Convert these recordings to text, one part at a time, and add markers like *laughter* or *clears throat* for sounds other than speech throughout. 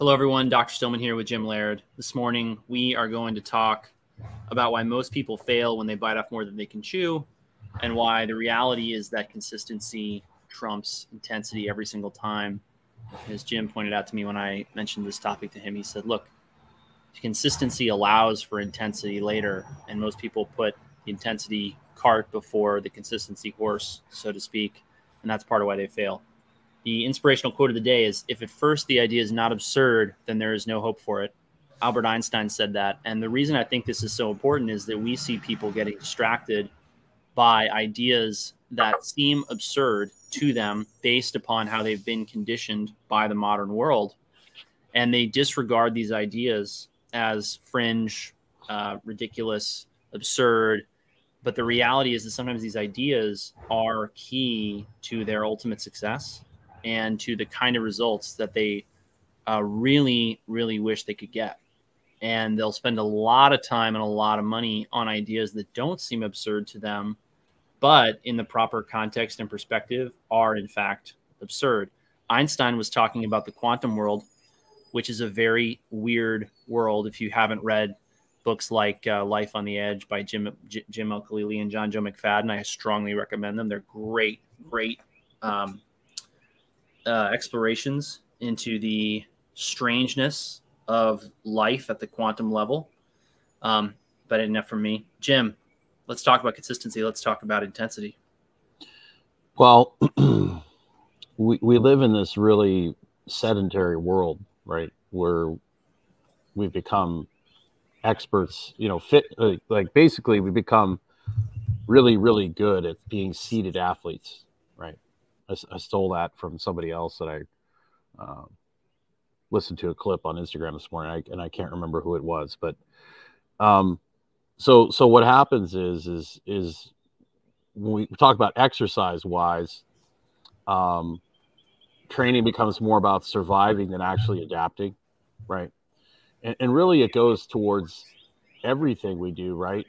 Hello, everyone. Dr. Stillman here with Jim Laird. This morning, we are going to talk about why most people fail when they bite off more than they can chew, and why the reality is that consistency trumps intensity every single time. As Jim pointed out to me when I mentioned this topic to him, he said, Look, consistency allows for intensity later, and most people put the intensity cart before the consistency horse, so to speak, and that's part of why they fail. The inspirational quote of the day is If at first the idea is not absurd, then there is no hope for it. Albert Einstein said that. And the reason I think this is so important is that we see people getting distracted by ideas that seem absurd to them based upon how they've been conditioned by the modern world. And they disregard these ideas as fringe, uh, ridiculous, absurd. But the reality is that sometimes these ideas are key to their ultimate success and to the kind of results that they uh, really, really wish they could get. And they'll spend a lot of time and a lot of money on ideas that don't seem absurd to them, but in the proper context and perspective are, in fact, absurd. Einstein was talking about the quantum world, which is a very weird world. If you haven't read books like uh, Life on the Edge by Jim J- Jim Al-Khalili and Johnjoe McFadden, I strongly recommend them. They're great, great um, uh, explorations into the strangeness of life at the quantum level. Um, but enough for me. Jim, let's talk about consistency. Let's talk about intensity. Well, *clears throat* we, we live in this really sedentary world, right? Where we've become experts, you know, fit, uh, like basically we become really, really good at being seated athletes, right? I, I stole that from somebody else that I uh, listened to a clip on Instagram this morning, I, and I can't remember who it was, but um, so so what happens is is is when we talk about exercise wise, um, training becomes more about surviving than actually adapting, right? And, and really, it goes towards everything we do, right?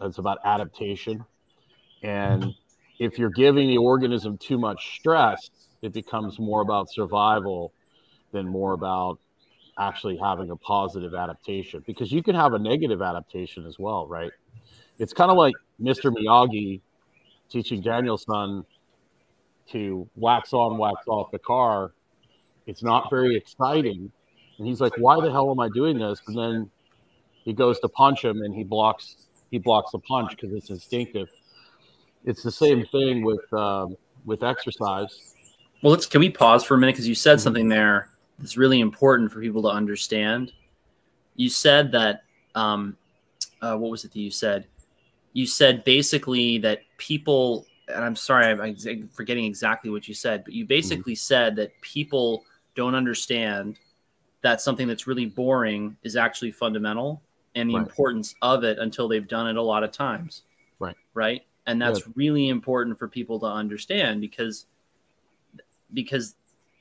It's about adaptation and if you're giving the organism too much stress, it becomes more about survival than more about actually having a positive adaptation because you can have a negative adaptation as well, right? It's kind of like Mr. Miyagi teaching Daniel-san to wax on, wax off the car. It's not very exciting. And he's like, why the hell am I doing this? And then he goes to punch him and he blocks he blocks the punch because it's instinctive it's the same thing with um, with exercise. Well, let's can we pause for a minute because you said mm-hmm. something there that's really important for people to understand. You said that um, uh, what was it that you said? You said basically that people, and I'm sorry, I'm, I'm forgetting exactly what you said, but you basically mm-hmm. said that people don't understand that something that's really boring is actually fundamental and the right. importance of it until they've done it a lot of times. Right. Right and that's yeah. really important for people to understand because because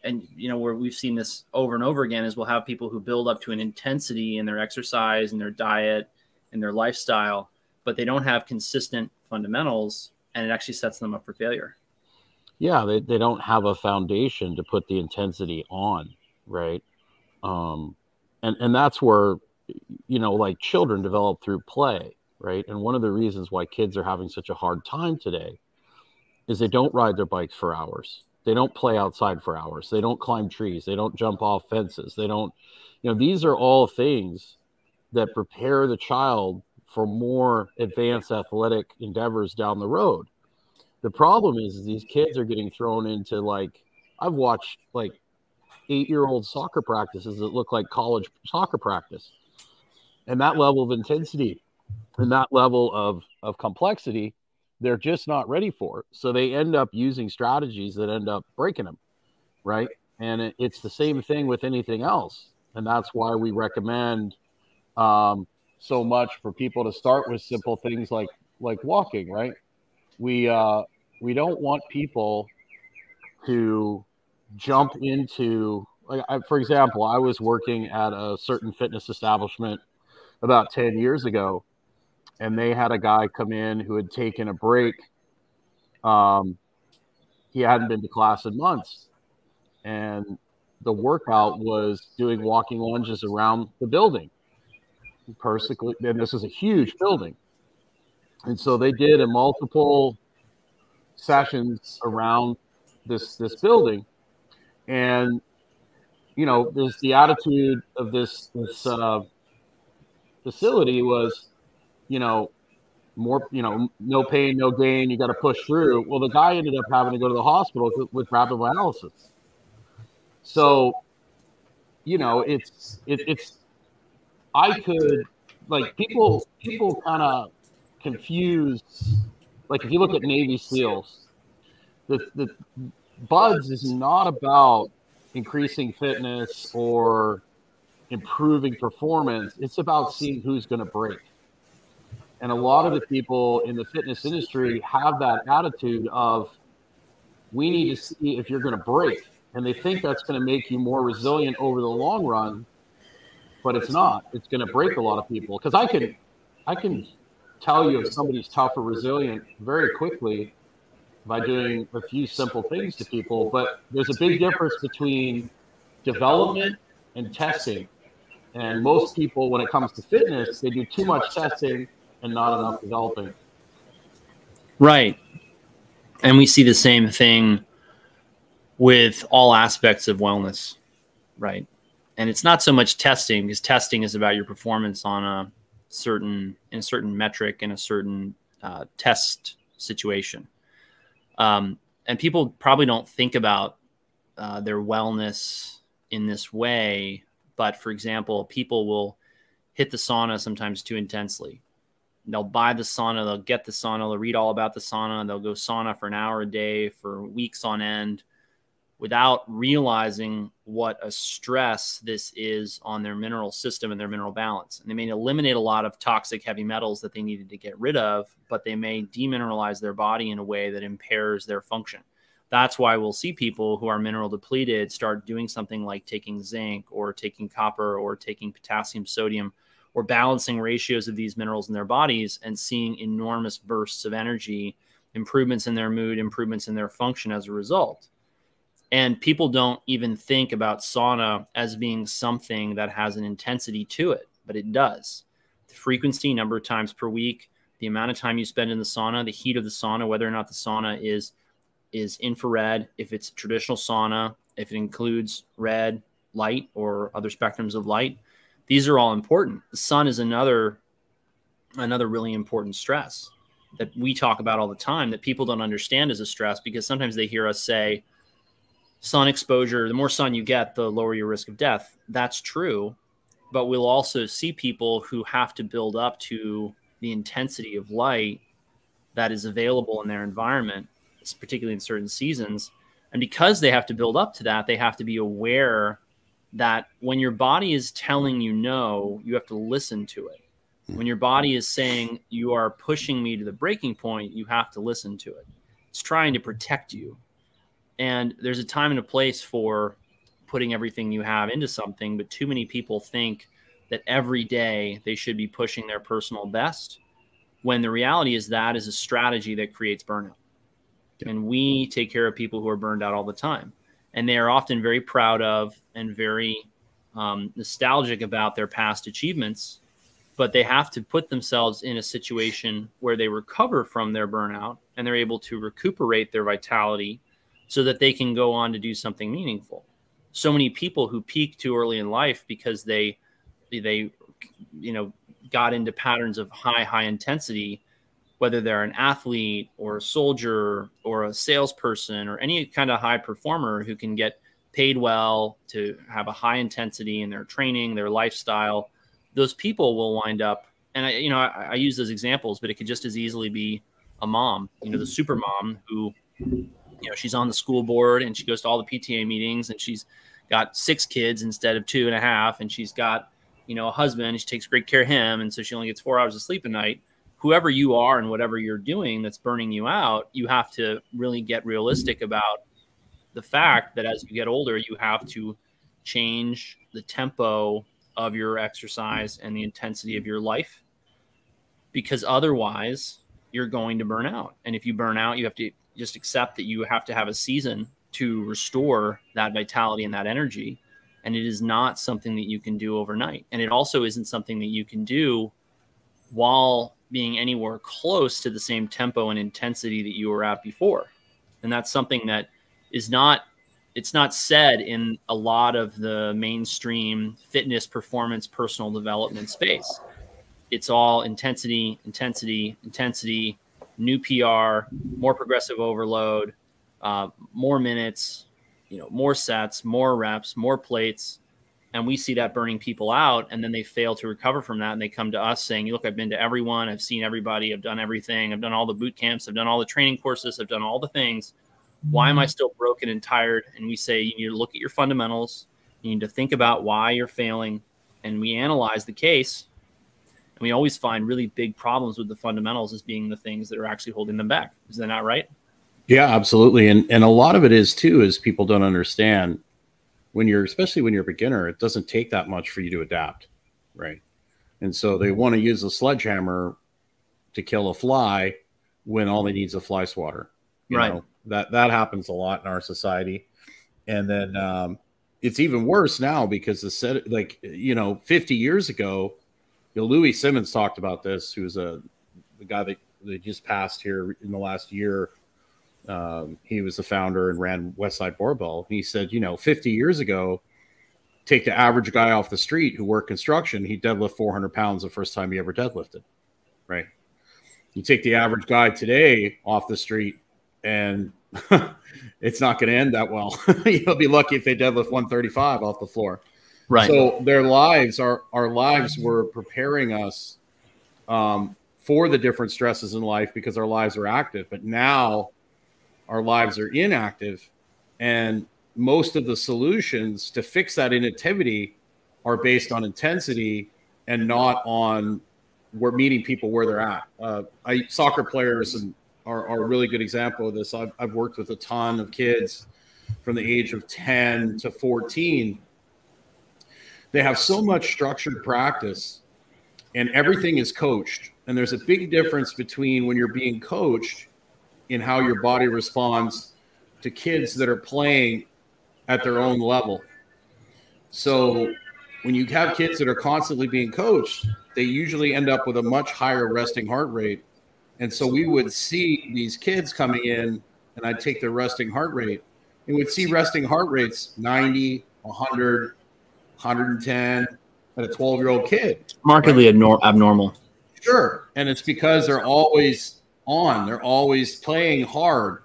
and you know where we've seen this over and over again is we'll have people who build up to an intensity in their exercise and their diet and their lifestyle but they don't have consistent fundamentals and it actually sets them up for failure. Yeah they, they don't have a foundation to put the intensity on right? Um and and that's where you know like children develop through play right? And one of the reasons why kids are having such a hard time today is they don't ride their bikes for hours. They don't play outside for hours. They don't climb trees. They don't jump off fences. They don't, you know, these are all things that prepare the child for more advanced athletic endeavors down the road. The problem is, is these kids are getting thrown into like, I've watched like eight year old soccer practices that look like college soccer practice. And that level of intensity and that level of of complexity they're just not ready for it. So they end up using strategies that end up breaking them right? And it, it's the same thing with anything else. And that's why we recommend um, so much for people to start with simple things like like walking right? We uh, we don't want people to jump into like I, for example i was working at a certain fitness establishment about 10 years ago and they had a guy come in who had taken a break. Um, he hadn't been to class in months, and the workout was doing walking lunges around the building. Perfectly, and this is a huge building, and so they did a multiple sessions around this this building, and you know, there's the attitude of this this uh, facility was, you know, more, you know, no pain, no gain. You got to push through. Well, the guy ended up having to go to the hospital with rhabdomyolysis. So, you know, it's it, it's I could like people people kind of confuse like if you look at Navy SEALs, the the BUD/S is not about increasing fitness or improving performance. It's about seeing who's going to break. And a lot of the people in the fitness industry have that attitude of, we need to see if you're going to break. And they think that's going to make you more resilient over the long run, but it's not. It's going to break a lot of people. Because I can, I can tell you if somebody's tough or resilient very quickly by doing a few simple things to people. But there's a big difference between development and testing. And most people, when it comes to fitness, they do too much testing and not enough developing. Right. And we see the same thing with all aspects of wellness, right? And it's not so much testing because testing is about your performance on a certain in a certain metric in a certain uh, test situation. Um, and people probably don't think about uh, their wellness in this way. But for example, people will hit the sauna sometimes too intensely. They'll buy the sauna, they'll get the sauna, they'll read all about the sauna, they'll go sauna for an hour a day for weeks on end without realizing what a stress this is on their mineral system and their mineral balance. And they may eliminate a lot of toxic heavy metals that they needed to get rid of, but they may demineralize their body in a way that impairs their function. That's why we'll see people who are mineral depleted start doing something like taking zinc or taking copper or taking potassium, sodium, or balancing ratios of these minerals in their bodies and seeing enormous bursts of energy, improvements in their mood, improvements in their function as a result and people don't even think about sauna as being something that has an intensity to it, but it does. The frequency, number of times per week, the amount of time you spend in the sauna, the heat of the sauna, whether or not the sauna is is infrared, if it's traditional sauna, if it includes red light or other spectrums of light, these are all important. The sun is another another really important stress that we talk about all the time that people don't understand as a stress because sometimes they hear us say, sun exposure, the more sun you get, the lower your risk of death. That's true. But we'll also see people who have to build up to the intensity of light that is available in their environment, particularly in certain seasons. And because they have to build up to that, they have to be aware that when your body is telling you no, you have to listen to it. Hmm. When your body is saying you are pushing me to the breaking point, you have to listen to it. It's trying to protect you. And there's a time and a place for putting everything you have into something, but too many people think that every day they should be pushing their personal best when the reality is that is a strategy that creates burnout. Yeah. And we take care of people who are burned out all the time. And they are often very proud of and very um, nostalgic about their past achievements, but they have to put themselves in a situation where they recover from their burnout and they're able to recuperate their vitality so that they can go on to do something meaningful. So many people who peak too early in life because they they you know got into patterns of high high intensity whether they're an athlete or a soldier or a salesperson or any kind of high performer who can get paid well to have a high intensity in their training, their lifestyle, those people will wind up. And I, you know, I, I use those examples, but it could just as easily be a mom, you know, the super mom who you know she's on the school board and she goes to all the PTA meetings and she's got six kids instead of two and a half and she's got you know a husband and she takes great care of him and so she only gets four hours of sleep a night whoever you are and whatever you're doing that's burning you out you have to really get realistic about the fact that as you get older you have to change the tempo of your exercise and the intensity of your life because otherwise you're going to burn out and if you burn out you have to just accept that you have to have a season to restore that vitality and that energy. And it is not something that you can do overnight. And it also isn't something that you can do while being anywhere close to the same tempo and intensity that you were at before. And that's something that is not it's not said in a lot of the mainstream fitness performance personal development space it's all intensity intensity intensity new pr more progressive overload uh, more minutes you know more sets more reps more plates and we see that burning people out and then they fail to recover from that and they come to us saying look i've been to everyone i've seen everybody i've done everything i've done all the boot camps i've done all the training courses i've done all the things why am I still broken and tired? And we say you need to look at your fundamentals. You need to think about why you're failing. And we analyze the case. And we always find really big problems with the fundamentals as being the things that are actually holding them back. Is that not right? Yeah, absolutely. And and a lot of it is too is people don't understand when you're especially when you're a beginner, it doesn't take that much for you to adapt. Right. And so they want to use a sledgehammer to kill a fly when all they need is a fly swatter. right. Know? That that happens a lot in our society, and then um, it's even worse now because the set like you know 50 years ago, you know, Louie Simmons talked about this, who's a the guy that, that just passed here in the last year. Um, he was the founder and ran Westside Barbell. He said, you know, 50 years ago, take the average guy off the street who worked construction, he deadlift 400 pounds the first time he ever deadlifted, right? You take the average guy today off the street, and *laughs* it's not going to end that well. *laughs* You'll be lucky if they deadlift 135 off the floor. Right. So their lives, our our lives, were preparing us um, for the different stresses in life because our lives are active. But now our lives are inactive, and most of the solutions to fix that inactivity are based on intensity and not on we're meeting people where they're at. Uh, I soccer players and are, are a really good example of this. I've, I've worked with a ton of kids from the age of 10 to 14. They have so much structured practice and everything is coached. And there's a big difference between when you're being coached in how your body responds to kids that are playing at their own level. So when you have kids that are constantly being coached, they usually end up with a much higher resting heart rate and so we would see these kids coming in, and I'd take their resting heart rate, and we'd see resting heart rates 90, 100, 110 at a 12 year old kid. Markedly right? abnormal. Sure. And it's because they're always on, they're always playing hard.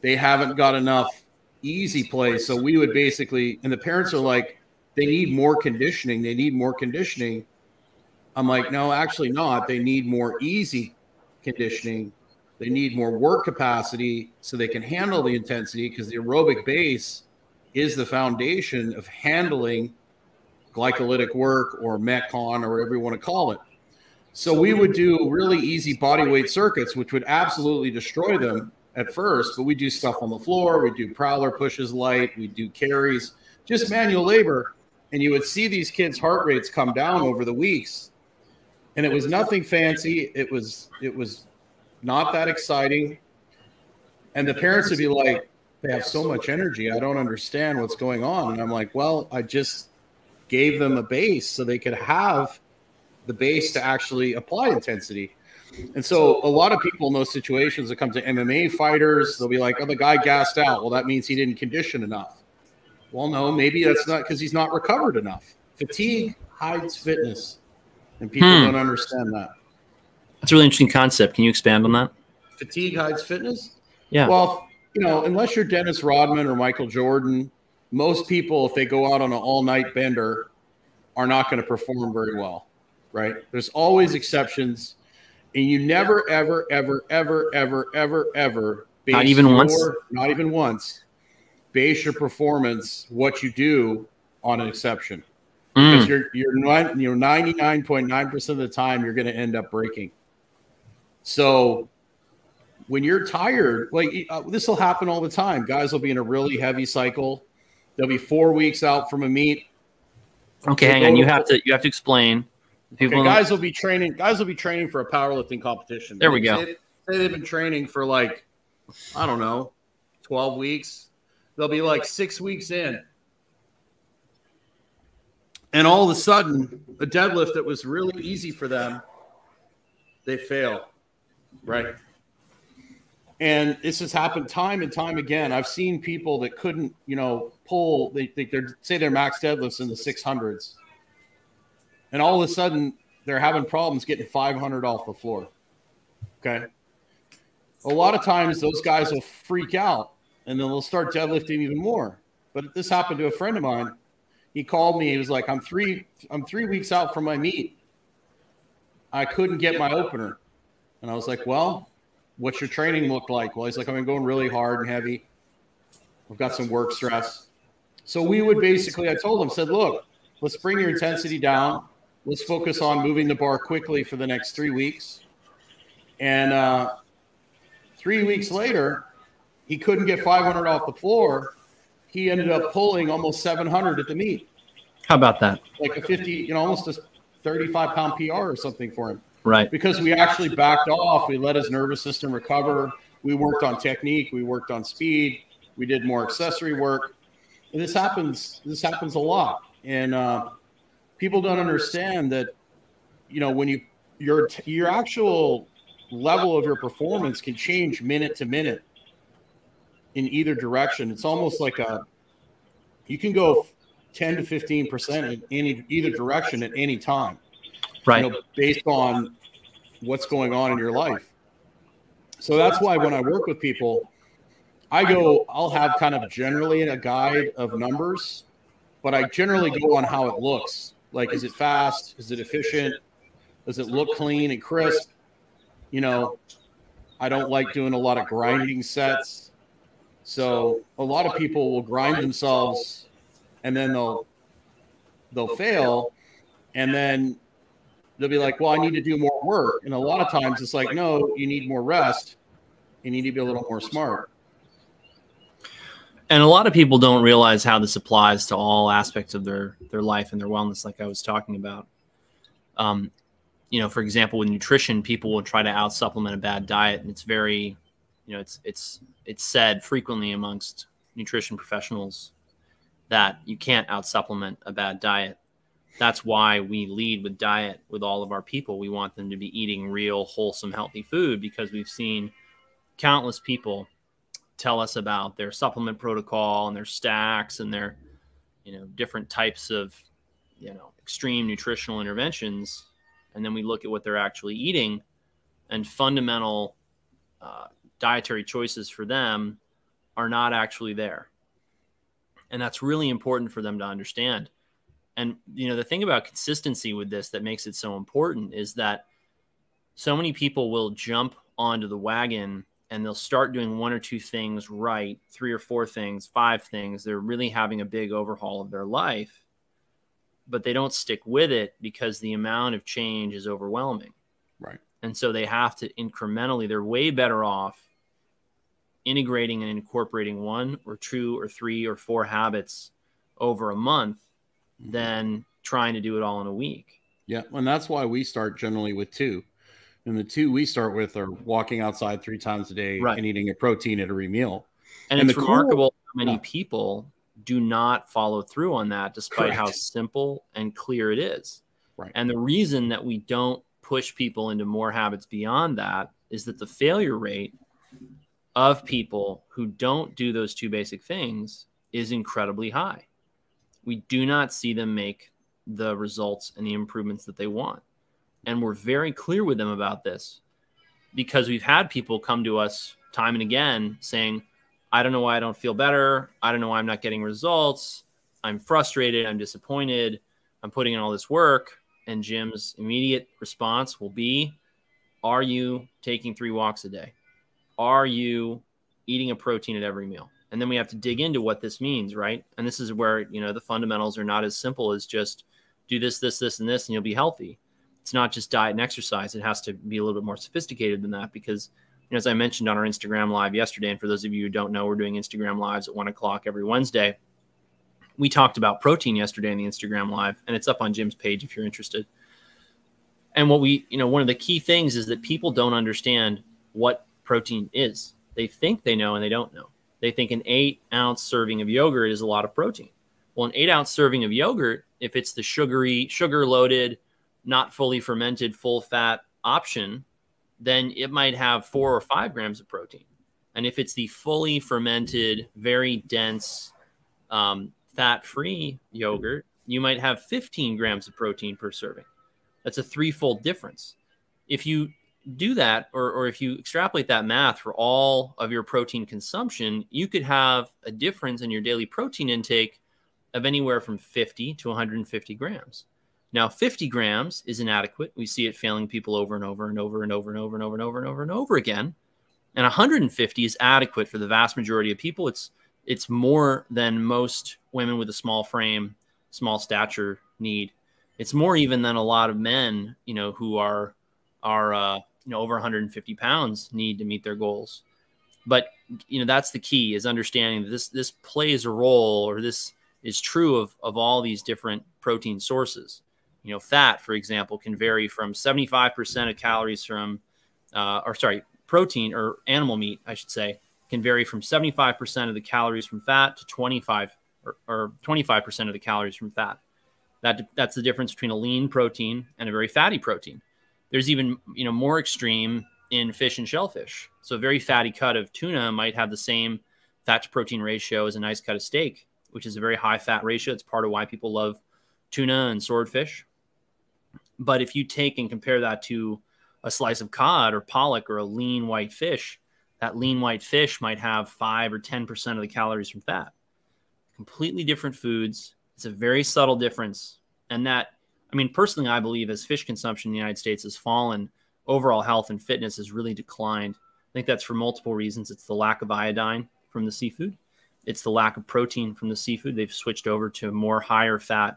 They haven't got enough easy play. So we would basically, and the parents are like, they need more conditioning. They need more conditioning. I'm like, no, actually not. They need more easy conditioning. They need more work capacity so they can handle the intensity because the aerobic base is the foundation of handling glycolytic work or metcon or whatever you want to call it. So we would do really easy body weight circuits, which would absolutely destroy them at first, but we do stuff on the floor, we do prowler pushes light, we do carries, just manual labor. And you would see these kids' heart rates come down over the weeks and it was nothing fancy. It was it was not that exciting. And the parents would be like, they have so much energy. I don't understand what's going on. And I'm like, well, I just gave them a base so they could have the base to actually apply intensity. And so a lot of people in those situations that come to MMA fighters, they'll be like, oh, the guy gassed out. Well, that means he didn't condition enough. Well, no, maybe that's not because he's not recovered enough. Fatigue hides fitness and people hmm. don't understand that. That's a really interesting concept. Can you expand on that? Fatigue hides fitness. Yeah. Well, you know, unless you're Dennis Rodman or Michael Jordan, most people, if they go out on an all-night bender, are not going to perform very well. Right? There's always exceptions, and you never, ever, ever, ever, ever, ever, ever. Not even your, once. Not even once. Base your performance, what you do, on an exception because mm. you're you're you're 99.9% of the time you're going to end up breaking. So when you're tired, like uh, this will happen all the time. Guys will be in a really heavy cycle. They'll be 4 weeks out from a meet. Okay, hang on. You have to you have to explain. People okay, guys will be training. Guys will be training for a powerlifting competition. There we go. Say, say they've been training for like I don't know, 12 weeks they'll be like six weeks in. And all of a sudden, a deadlift that was really easy for them, they fail. Right. And this has happened time and time again. I've seen people that couldn't, you know, pull, they think they're, say their max deadlifts in the 600s. And all of a sudden, they're having problems getting 500 off the floor. Okay. A lot of times, those guys will freak out and then they'll start deadlifting even more. But this happened to a friend of mine. He called me. He was like, "I'm three, I'm three weeks out from my meet. I couldn't get my opener." And I was like, "Well, what's your training look like?" Well, he's like, "I've been going really hard and heavy. I've got some work stress." So we would basically, I told him, said, "Look, let's bring your intensity down. Let's focus on moving the bar quickly for the next three weeks." And uh, three weeks later, he couldn't get 500 off the floor. He ended up pulling almost 700 at the meet. How about that? Like a 50, you know, almost a 35 pound PR or something for him. Right. Because we actually backed off. We let his nervous system recover. We worked on technique. We worked on speed. We did more accessory work. And this happens. This happens a lot. And uh, people don't understand that, you know, when you your your actual level of your performance can change minute to minute in either direction. It's almost like a you can go 10 to 15 percent in any either direction at any time, right? You know, based on what's going on in your life. So that's why when I work with people, I go, I'll have kind of generally a guide of numbers, but I generally go on how it looks. Like, is it fast? Is it efficient? Does it look clean and crisp? You know, I don't like doing a lot of grinding sets. So a lot of people will grind themselves and then they'll they'll fail and then they'll be like, "Well, I need to do more work." And a lot of times it's like, "No, you need more rest. You need to be a little more smart." And a lot of people don't realize how this applies to all aspects of their their life and their wellness, like I was talking about. Um, you know, for example, with nutrition, people will try to out supplement a bad diet, and it's very you know, it's it's it's said frequently amongst nutrition professionals that you can't out supplement a bad diet. That's why we lead with diet with all of our people. We want them to be eating real, wholesome, healthy food because we've seen countless people tell us about their supplement protocol and their stacks and their, you know, different types of, you know, extreme nutritional interventions. And then we look at what they're actually eating and fundamental uh, dietary choices for them are not actually there. And that's really important for them to understand. And you know, the thing about consistency with this that makes it so important is that so many people will jump onto the wagon and they'll start doing one or two things right, three or four things, five things. They're really having a big overhaul of their life, but they don't stick with it because the amount of change is overwhelming. Right. And so they have to incrementally, they're way better off integrating and incorporating one or two or three or four habits over a month mm-hmm. than trying to do it all in a week. Yeah. And that's why we start generally with two. And the two we start with are walking outside three times a day right. and eating a protein at every meal. And, and it's remarkable cool, how many people do not follow through on that, despite Correct. how simple and clear it is. Right. And the reason that we don't push people into more habits beyond that is that the failure rate of people who don't do those two basic things is incredibly high. We do not see them make the results and the improvements that they want. And we're very clear with them about this because we've had people come to us time and again saying, I don't know why I don't feel better. I don't know why I'm not getting results. I'm frustrated. I'm disappointed. I'm putting in all this work. And Jim's immediate response will be, Are you taking three walks a day? are you eating a protein at every meal? And then we have to dig into what this means, right? And this is where, you know, the fundamentals are not as simple as just do this, this, this, and this, and you'll be healthy. It's not just diet and exercise. It has to be a little bit more sophisticated than that because, you know, as I mentioned on our Instagram live yesterday, and for those of you who don't know, we're doing Instagram lives at one o'clock every Wednesday. We talked about protein yesterday in the Instagram live, and it's up on Jim's page if you're interested. And what we, you know, one of the key things is that people don't understand what protein is. They think they know and they don't know. they think an eight ounce serving of yogurt is a lot of protein. Well, an eight ounce serving of yogurt, if it's the sugary, sugar loaded, not fully fermented, full fat option, then it might have four or five grams of protein. And if it's the fully fermented, very dense, um, fat free yogurt, you might have 15 grams of protein per serving. That's a threefold difference. If you do that, or, or if you extrapolate that math for all of your protein consumption, you could have a difference in your daily protein intake of anywhere from 50 to 150 grams. Now, 50 grams is inadequate. We see it failing people over and over and over and over and over and over and over and over and over again. And 150 is adequate for the vast majority of people. It's it's more than most women with a small frame, small stature need. It's more even than a lot of men, you know, who are are uh, you know over 150 pounds need to meet their goals. But you know that's the key is understanding that this this plays a role or this is true of of all these different protein sources you know, fat, for example, can vary from 75% of calories from, uh, or sorry, protein or animal meat, I should say, can vary from 75% of the calories from fat to 25 or, or 25% of the calories from fat. That, that's the difference between a lean protein and a very fatty protein. There's even, you know, more extreme in fish and shellfish. So a very fatty cut of tuna might have the same fat to protein ratio as a nice cut of steak, which is a very high fat ratio. It's part of why people love tuna and swordfish. But if you take and compare that to a slice of cod or pollock or a lean white fish, that lean white fish might have five or 10% of the calories from fat. Completely different foods. It's a very subtle difference. And that, I mean, personally, I believe as fish consumption in the United States has fallen, overall health and fitness has really declined. I think that's for multiple reasons. It's the lack of iodine from the seafood, it's the lack of protein from the seafood. They've switched over to more higher fat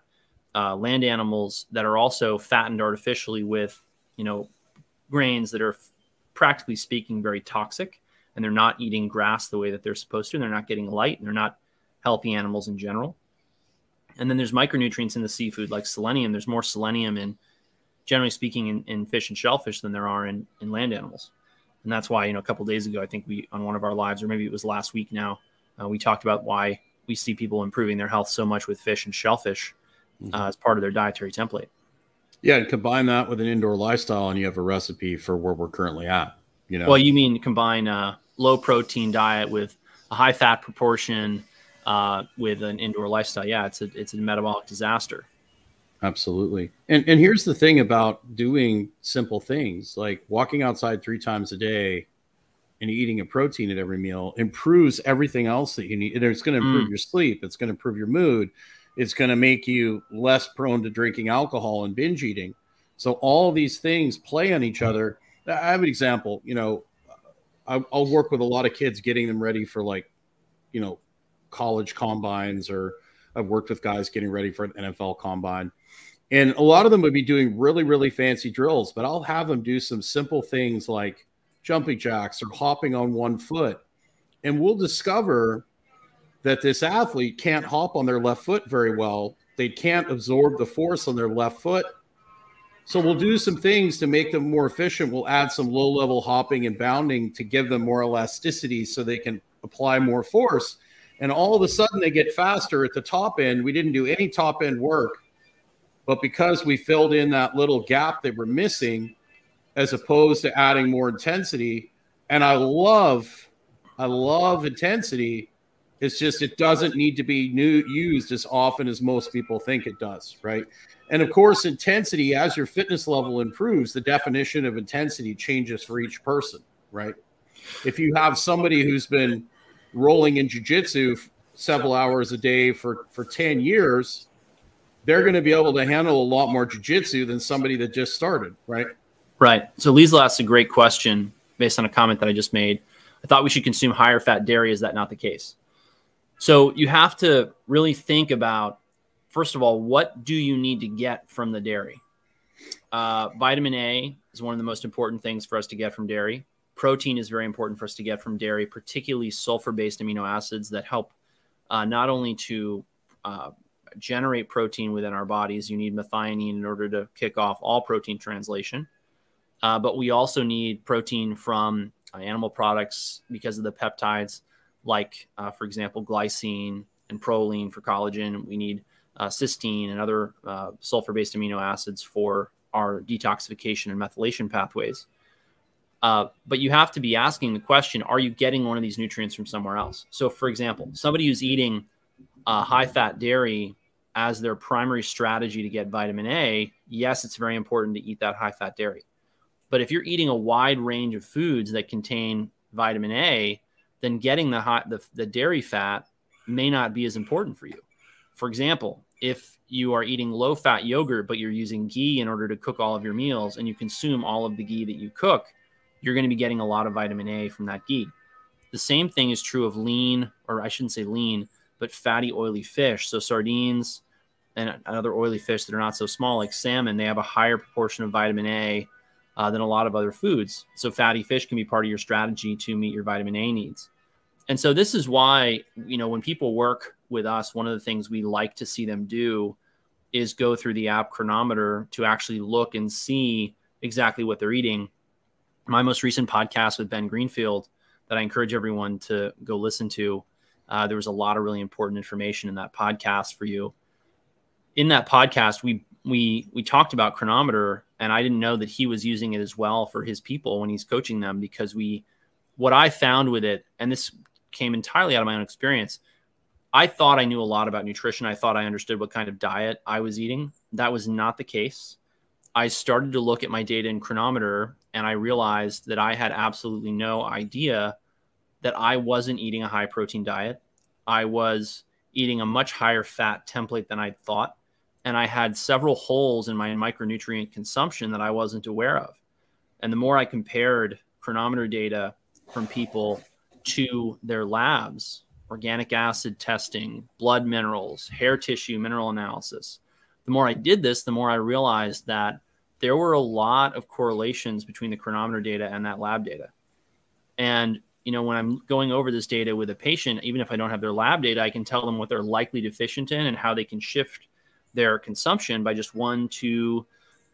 uh, land animals that are also fattened artificially with, you know, grains that are practically speaking very toxic, and they're not eating grass the way that they're supposed to. And they're not getting light, and they're not healthy animals in general. And then there's micronutrients in the seafood like selenium. There's more selenium in, generally speaking, in, in fish and shellfish than there are in, in land animals. And that's why, you know, a couple days ago, I think we on one of our lives, or maybe it was last week now, uh, we talked about why we see people improving their health so much with fish and shellfish mm-hmm. uh, as part of their dietary template. Yeah, and combine that with an indoor lifestyle, and you have a recipe for where we're currently at. You know, well, you mean combine a low protein diet with a high fat proportion uh, with an indoor lifestyle. Yeah, it's a it's a metabolic disaster. Absolutely. And and here's the thing about doing simple things like walking outside three times a day and eating a protein at every meal improves everything else that you need. And it's going to improve mm. your sleep. It's going to improve your mood. It's going to make you less prone to drinking alcohol and binge eating. So all these things play on each other. I have an example. You know, I'll work with a lot of kids, getting them ready for like, you know, college combines, or I've worked with guys getting ready for an NFL combine. And a lot of them would be doing really, really fancy drills, but I'll have them do some simple things like jumping jacks or hopping on one foot. And we'll discover that this athlete can't hop on their left foot very well. They can't absorb the force on their left foot. So we'll do some things to make them more efficient. We'll add some low level hopping and bounding to give them more elasticity so they can apply more force. And all of a sudden they get faster at the top end. We didn't do any top end work, but because we filled in that little gap that we're missing, as opposed to adding more intensity. And I love, I love intensity it's just it doesn't need to be new used as often as most people think it does, right? And of course, intensity as your fitness level improves, the definition of intensity changes for each person, right? If you have somebody who's been rolling in jiu-jitsu several hours a day for for 10 years, they're going to be able to handle a lot more jiu-jitsu than somebody that just started, right? Right. So Liesl asked a great question based on a comment that I just made. I thought we should consume higher fat dairy. Is that not the case? So you have to really think about, first of all, what do you need to get from the dairy? Uh, vitamin A is one of the most important things for us to get from dairy. Protein is very important for us to get from dairy, particularly sulfur based amino acids that help uh, not only to uh, generate protein within our bodies, you need methionine in order to kick off all protein translation. Uh, but we also need protein from uh, animal products because of the peptides like, uh, for example, glycine and proline for collagen. We need uh, cysteine and other uh, sulfur based amino acids for our detoxification and methylation pathways. Uh, but you have to be asking the question are you getting one of these nutrients from somewhere else? So, for example, somebody who's eating uh, high fat dairy as their primary strategy to get vitamin A, yes, it's very important to eat that high fat dairy. But if you're eating a wide range of foods that contain vitamin A, then getting the, hot, the, the dairy fat may not be as important for you. For example, if you are eating low fat yogurt, but you're using ghee in order to cook all of your meals and you consume all of the ghee that you cook, you're going to be getting a lot of vitamin A from that ghee. The same thing is true of lean, or I shouldn't say lean, but fatty, oily fish. So sardines and other oily fish that are not so small, like salmon, they have a higher proportion of vitamin A uh, than a lot of other foods. So fatty fish can be part of your strategy to meet your vitamin A needs. And so this is why, you know, when people work with us, one of the things we like to see them do is go through the app Cronometer to actually look and see exactly what they're eating. My most recent podcast with Ben Greenfield that I encourage everyone to go listen to. Uh, there was a lot of really important information in that podcast for you. In that podcast, we we we talked about Cronometer, and I didn't know that he was using it as well for his people when he's coaching them because we what I found with it, and this came entirely out of my own experience. I thought I knew a lot about nutrition. I thought I understood what kind of diet I was eating. That was not the case. I started to look at my data in Cronometer and I realized that I had absolutely no idea that I wasn't eating a high protein diet. I was eating a much higher fat template than I thought. And I had several holes in my micronutrient consumption that I wasn't aware of. And the more I compared Cronometer data from people to their labs, organic acid testing, blood minerals, hair tissue mineral analysis. The more I did this, the more I realized that there were a lot of correlations between the Cronometer data and that lab data. And you know, when I'm going over this data with a patient, even if I don't have their lab data, I can tell them what they're likely deficient in and how they can shift their consumption by just one, two,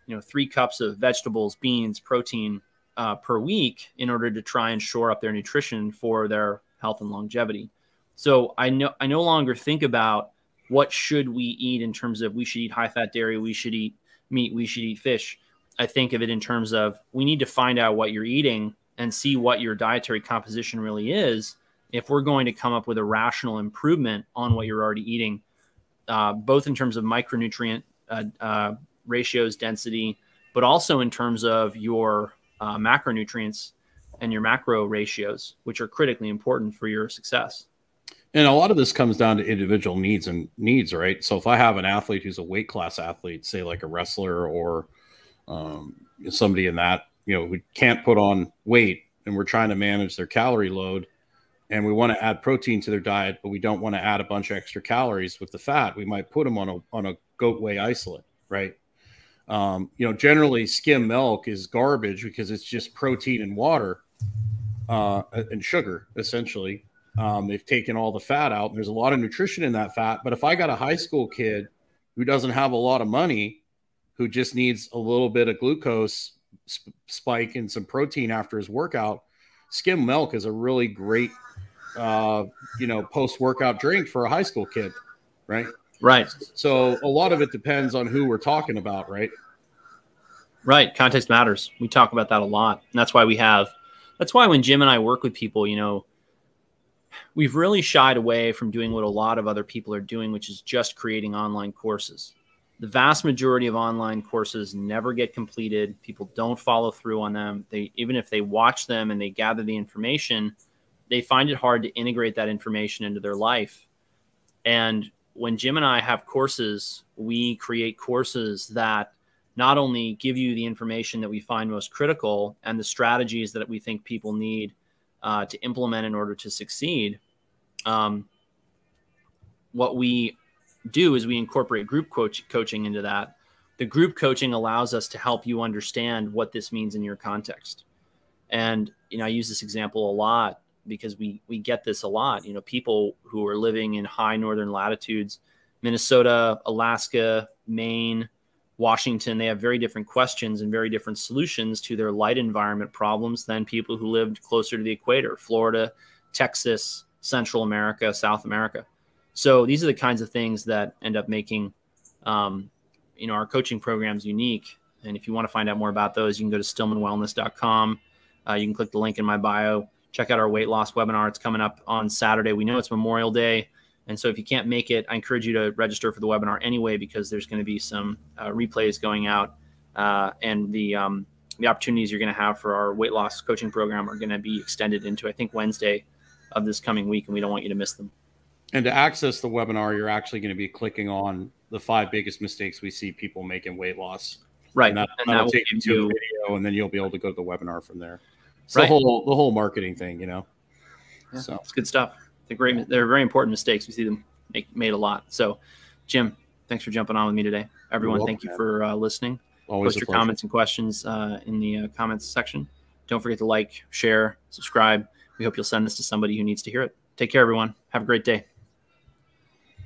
you know, three cups of vegetables, beans, protein uh, per week in order to try and shore up their nutrition for their health and longevity. So I know I no longer think about what should we eat in terms of we should eat high fat dairy, we should eat meat, we should eat fish. I think of it in terms of we need to find out what you're eating and see what your dietary composition really is if we're going to come up with a rational improvement on what you're already eating, uh, both in terms of micronutrient uh, uh, ratios, density, but also in terms of your uh, macronutrients and your macro ratios, which are critically important for your success. And a lot of this comes down to individual needs and needs, right? So if I have an athlete who's a weight class athlete, say like a wrestler or um, somebody in that, you know, who can't put on weight and we're trying to manage their calorie load and we want to add protein to their diet, but we don't want to add a bunch of extra calories with the fat, we might put them on a, on a goat whey isolate, right? Um, you know, generally skim milk is garbage because it's just protein and water uh, and sugar, essentially. Um, they've taken all the fat out, and there's a lot of nutrition in that fat. But if I got a high school kid who doesn't have a lot of money, who just needs a little bit of glucose sp- spike and some protein after his workout, skim milk is a really great, uh, you know, post workout drink for a high school kid, right? Right. So a lot of it depends on who we're talking about, right? Right. Context matters. We talk about that a lot. And that's why we have, that's why when Jim and I work with people, you know, we've really shied away from doing what a lot of other people are doing, which is just creating online courses. The vast majority of online courses never get completed. People don't follow through on them. They even if they watch them and they gather the information, they find it hard to integrate that information into their life. And when Jim and I have courses, we create courses that not only give you the information that we find most critical and the strategies that we think people need uh, to implement in order to succeed. Um, what we do is we incorporate group coach- coaching into that. The group coaching allows us to help you understand what this means in your context. And you know, I use this example a lot because we we get this a lot. You know, people who are living in high northern latitudes, Minnesota, Alaska, Maine, Washington, they have very different questions and very different solutions to their light environment problems than people who lived closer to the equator, Florida, Texas, Central America, South America. So these are the kinds of things that end up making, um, you know, our coaching programs unique. And if you want to find out more about those, you can go to stillmanwellness.com. Uh, you can click the link in my bio. Check out our weight loss webinar. It's coming up on Saturday. We know it's Memorial Day. And so if you can't make it, I encourage you to register for the webinar anyway, because there's going to be some uh, replays going out. Uh, and the, um, the opportunities you're going to have for our weight loss coaching program are going to be extended into, I think, Wednesday of this coming week. And we don't want you to miss them. And to access the webinar, you're actually going to be clicking on the five biggest mistakes we see people make in weight loss. Right. And, that, that take you to a video, and then you'll be able to go to the webinar from there. It's Right. the whole the whole marketing thing, you know. Yeah, So it's good stuff. They're great. They're very important mistakes. We see them make, made a lot. So, Jim, thanks for jumping on with me today. Everyone, welcome, thank you man. for uh, listening. always Post your pleasure. comments and questions uh, in the uh, comments section. Don't forget to like, share, subscribe. We hope you'll send this to somebody who needs to hear it. Take care, everyone. Have a great day.